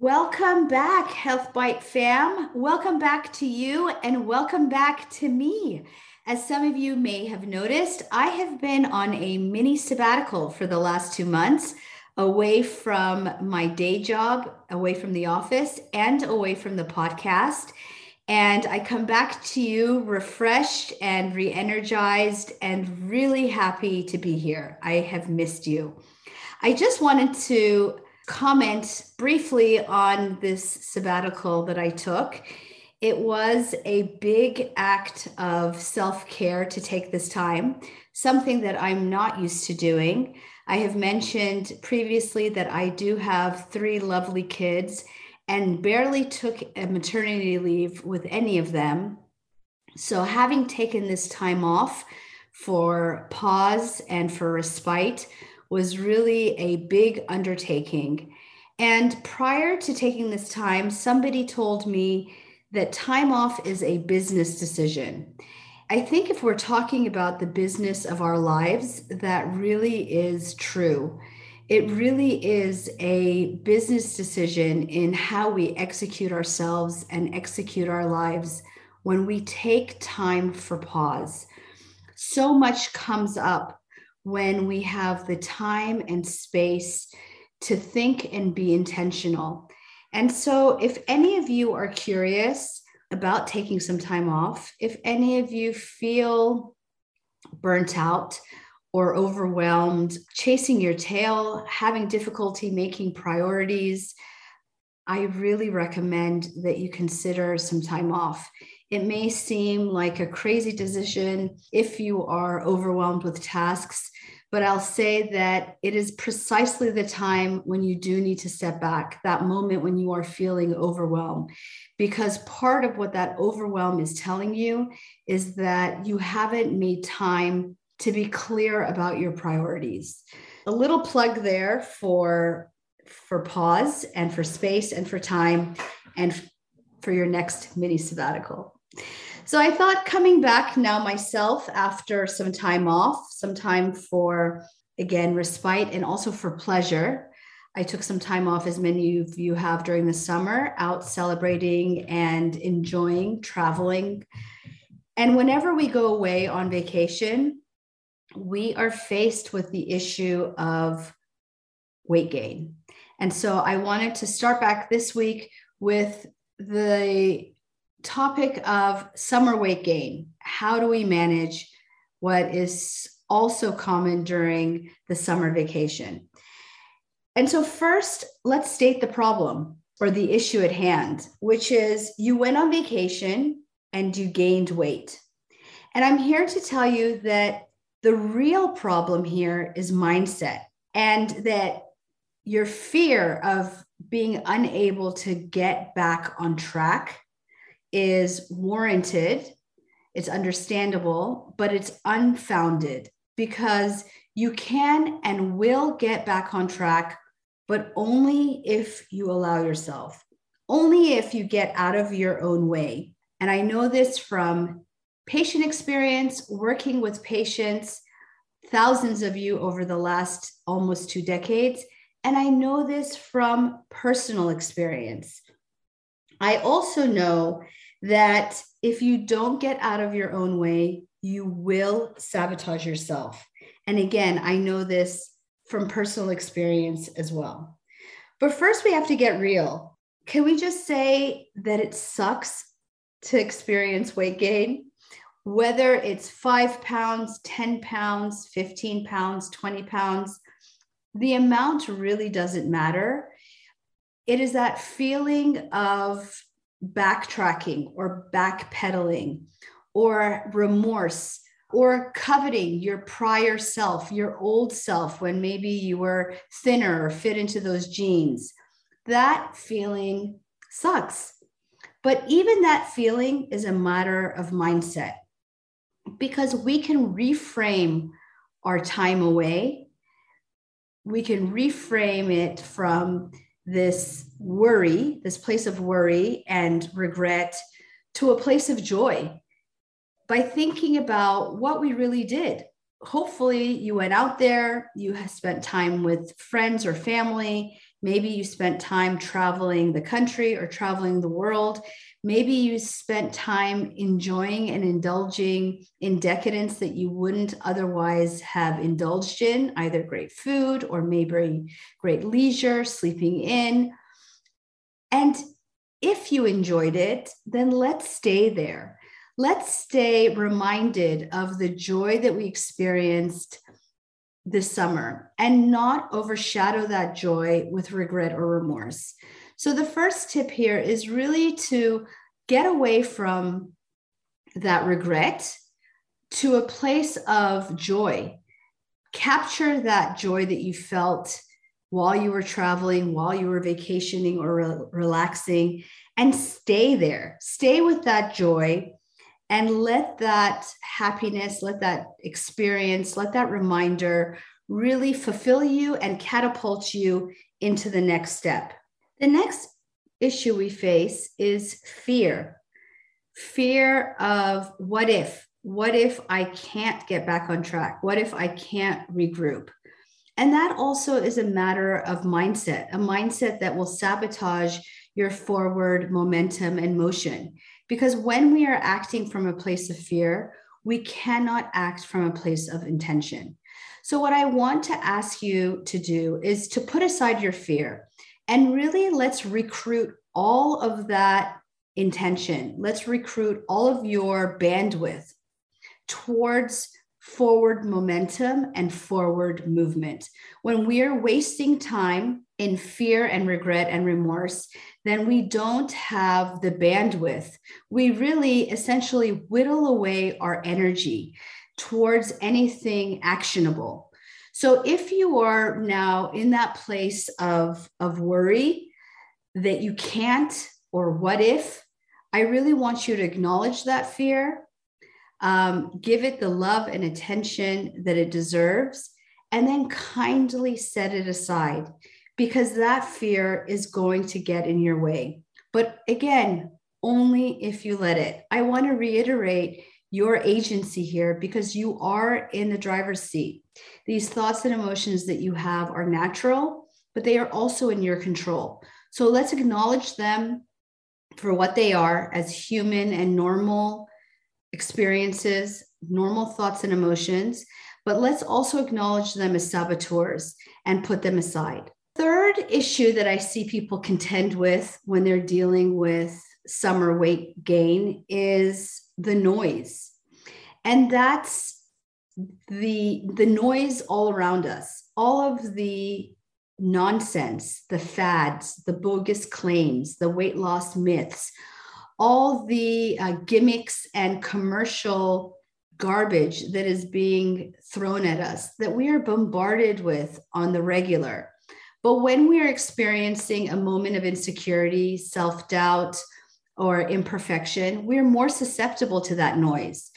Welcome back, Health Bite fam. Welcome back to you and welcome back to me. As some of you may have noticed, I have been on a mini sabbatical for the last two months, away from my day job, away from the office, and away from the podcast. And I come back to you refreshed and re energized and really happy to be here. I have missed you. I just wanted to comment briefly on this sabbatical that I took. It was a big act of self care to take this time, something that I'm not used to doing. I have mentioned previously that I do have three lovely kids and barely took a maternity leave with any of them. So, having taken this time off for pause and for respite was really a big undertaking. And prior to taking this time, somebody told me that time off is a business decision. I think if we're talking about the business of our lives, that really is true. It really is a business decision in how we execute ourselves and execute our lives when we take time for pause. So much comes up when we have the time and space to think and be intentional. And so, if any of you are curious about taking some time off, if any of you feel burnt out or overwhelmed, chasing your tail, having difficulty making priorities, I really recommend that you consider some time off. It may seem like a crazy decision if you are overwhelmed with tasks, but I'll say that it is precisely the time when you do need to step back, that moment when you are feeling overwhelmed. Because part of what that overwhelm is telling you is that you haven't made time to be clear about your priorities. A little plug there for for pause and for space and for time and for your next mini sabbatical. So I thought coming back now myself after some time off, some time for again respite and also for pleasure. I took some time off, as many of you have during the summer, out celebrating and enjoying traveling. And whenever we go away on vacation, we are faced with the issue of weight gain. And so I wanted to start back this week with the topic of summer weight gain. How do we manage what is also common during the summer vacation? And so, first, let's state the problem or the issue at hand, which is you went on vacation and you gained weight. And I'm here to tell you that the real problem here is mindset and that your fear of being unable to get back on track is warranted, it's understandable, but it's unfounded because you can and will get back on track, but only if you allow yourself, only if you get out of your own way. And I know this from patient experience, working with patients, thousands of you over the last almost two decades. And I know this from personal experience. I also know that if you don't get out of your own way, you will sabotage yourself. And again, I know this from personal experience as well. But first, we have to get real. Can we just say that it sucks to experience weight gain? Whether it's five pounds, 10 pounds, 15 pounds, 20 pounds, the amount really doesn't matter. It is that feeling of backtracking or backpedaling or remorse or coveting your prior self, your old self, when maybe you were thinner or fit into those jeans. That feeling sucks. But even that feeling is a matter of mindset because we can reframe our time away. We can reframe it from this worry, this place of worry and regret, to a place of joy by thinking about what we really did. Hopefully, you went out there, you have spent time with friends or family, Maybe you spent time traveling the country or traveling the world. Maybe you spent time enjoying and indulging in decadence that you wouldn't otherwise have indulged in, either great food or maybe great leisure, sleeping in. And if you enjoyed it, then let's stay there. Let's stay reminded of the joy that we experienced this summer and not overshadow that joy with regret or remorse. So, the first tip here is really to get away from that regret to a place of joy. Capture that joy that you felt while you were traveling, while you were vacationing or re- relaxing, and stay there. Stay with that joy and let that happiness, let that experience, let that reminder really fulfill you and catapult you into the next step. The next issue we face is fear fear of what if? What if I can't get back on track? What if I can't regroup? And that also is a matter of mindset, a mindset that will sabotage your forward momentum and motion. Because when we are acting from a place of fear, we cannot act from a place of intention. So, what I want to ask you to do is to put aside your fear and really let's recruit all of that intention. Let's recruit all of your bandwidth towards forward momentum and forward movement. When we are wasting time in fear and regret and remorse, then we don't have the bandwidth. We really essentially whittle away our energy towards anything actionable. So if you are now in that place of, of worry that you can't, or what if, I really want you to acknowledge that fear um, give it the love and attention that it deserves, and then kindly set it aside because that fear is going to get in your way. But again, only if you let it. I want to reiterate your agency here because you are in the driver's seat. These thoughts and emotions that you have are natural, but they are also in your control. So let's acknowledge them for what they are as human and normal experiences, normal thoughts and emotions, but let's also acknowledge them as saboteurs and put them aside. Third issue that I see people contend with when they're dealing with summer weight gain is the noise. And that's the the noise all around us. All of the nonsense, the fads, the bogus claims, the weight loss myths, all the uh, gimmicks and commercial garbage that is being thrown at us that we are bombarded with on the regular. But when we are experiencing a moment of insecurity, self doubt, or imperfection, we're more susceptible to that noise.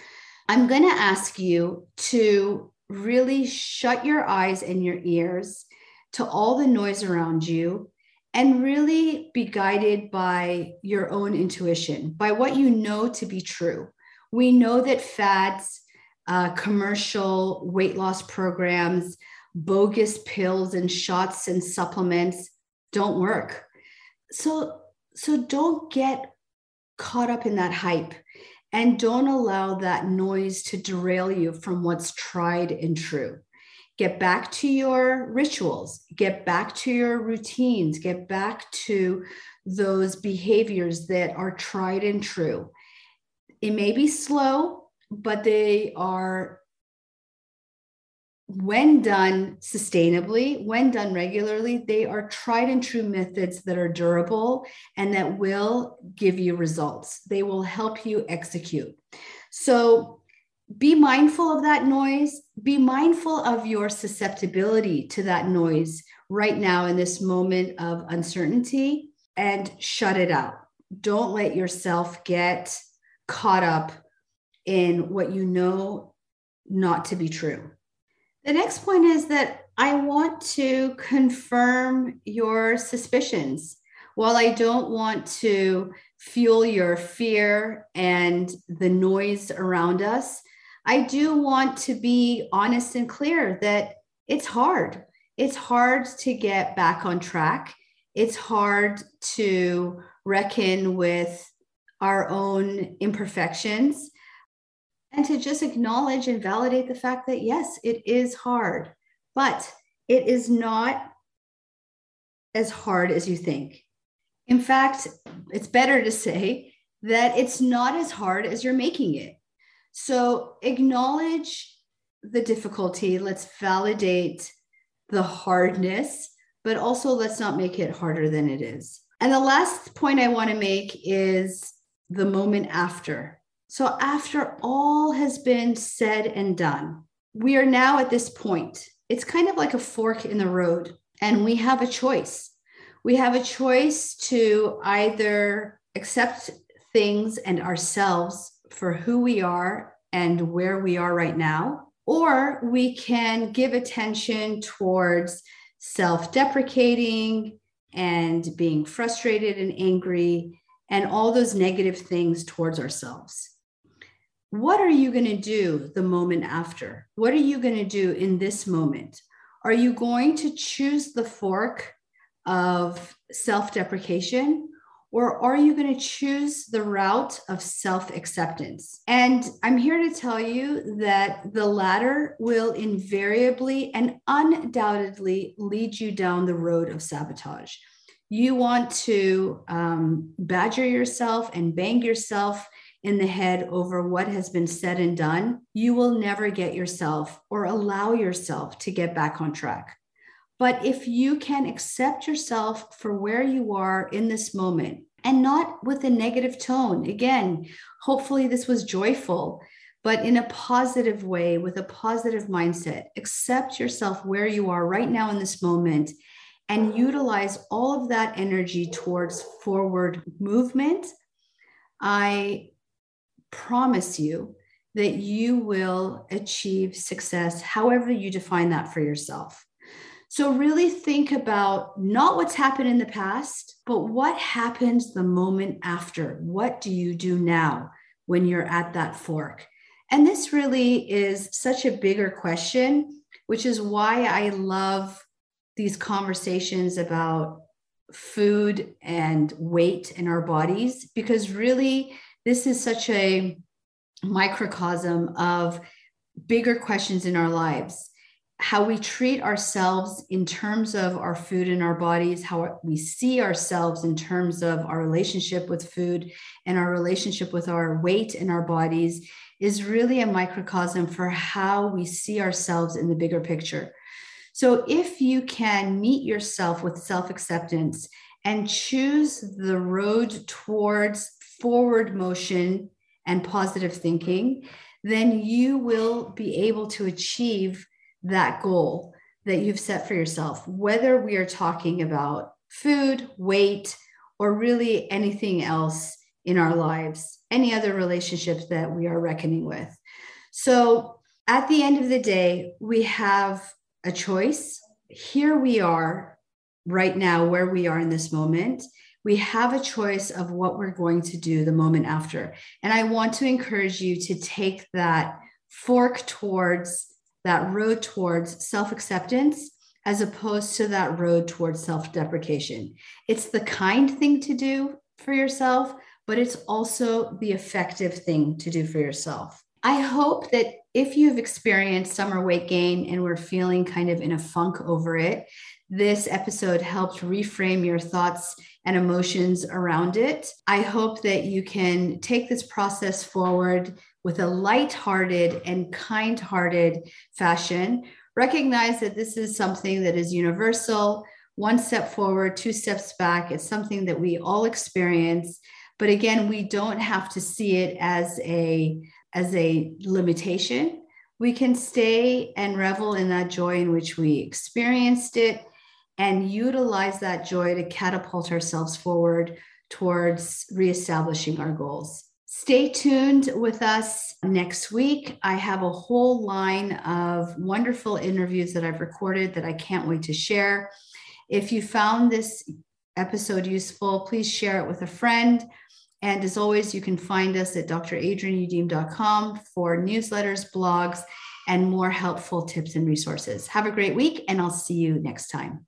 I'm going to ask you to really shut your eyes and your ears to all the noise around you and really be guided by your own intuition, by what you know to be true. We know that fads, uh, commercial weight loss programs, bogus pills and shots and supplements don't work. So, so don't get caught up in that hype. And don't allow that noise to derail you from what's tried and true. Get back to your rituals, get back to your routines, get back to those behaviors that are tried and true. It may be slow, but they are, when done sustainably, when done regularly, they are tried and true methods that are durable and that will give you results. They will help you execute. So, be mindful of that noise. Be mindful of your susceptibility to that noise right now in this moment of uncertainty and shut it out. Don't let yourself get caught up in what you know not to be true. The next point is that I want to confirm your suspicions. While I don't want to fuel your fear and the noise around us, I do want to be honest and clear that it's hard. it's hard to get back on track. It's hard to reckon with our own imperfections and to just acknowledge and validate the fact that yes, it is hard, but it is not as hard as you think. In fact, it's better to say that it's not as hard as you're making it. So acknowledge the difficulty. Let's validate the hardness, but also let's not make it harder than it is. And the last point I want to make is the moment after. So, after all has been said and done, we are now at this point. It's kind of like a fork in the road, and we have a choice. We have a choice to either accept things and ourselves for who we are and where we are right now, or we can give attention towards self deprecating and being frustrated and angry and all those negative things towards ourselves. What are you going to do the moment after? What are you going to do in this moment? Are you going to choose the fork of self deprecation or are you going to choose the route of self acceptance? And I'm here to tell you that the latter will invariably and undoubtedly lead you down the road of sabotage. You want to um, badger yourself and bang yourself in the head over what has been said and done. You will never get yourself or allow yourself to get back on track. But if you can accept yourself for where you are in this moment and not with a negative tone, again, hopefully this was joyful, but in a positive way with a positive mindset, accept yourself where you are right now in this moment and utilize all of that energy towards forward movement. I promise you that you will achieve success, however you define that for yourself. So, really think about not what's happened in the past, but what happens the moment after. What do you do now when you're at that fork? And this really is such a bigger question, which is why I love these conversations about food and weight in our bodies, because really, this is such a microcosm of bigger questions in our lives how we treat ourselves in terms of our food in our bodies, how we see ourselves in terms of our relationship with food and our relationship with our weight in our bodies is really a microcosm for how we see ourselves in the bigger picture. So, if you can meet yourself with self acceptance and choose the road towards forward motion and positive thinking, then you will be able to achieve that goal that you've set for yourself, whether we are talking about food, weight, or really anything else in our lives, any other relationships that we are reckoning with. So at the end of the day, we have a choice. Here we are right now, where we are in this moment. We have a choice of what we're going to do the moment after. And I want to encourage you to take that fork towards that road towards self acceptance as opposed to that road towards self deprecation. It's the kind thing to do for yourself, but it's also the effective thing to do for yourself. I hope that if you've experienced summer weight gain and we're feeling kind of in a funk over it, this episode helped reframe your thoughts and emotions around it. I hope that you can take this process forward with a light-hearted and kind-hearted fashion. Recognize that this is something that is universal. One step forward, two steps back. It's something that we all experience. But again, we don't have to see it as a as a limitation. We can stay and revel in that joy in which we experienced it and utilize that joy to catapult ourselves forward towards reestablishing our goals. Stay tuned with us next week. I have a whole line of wonderful interviews that I've recorded that I can't wait to share. If you found this episode useful, please share it with a friend. And as always, you can find us at dradrienneyoudim.com for newsletters, blogs, and more helpful tips and resources. Have a great week, and I'll see you next time.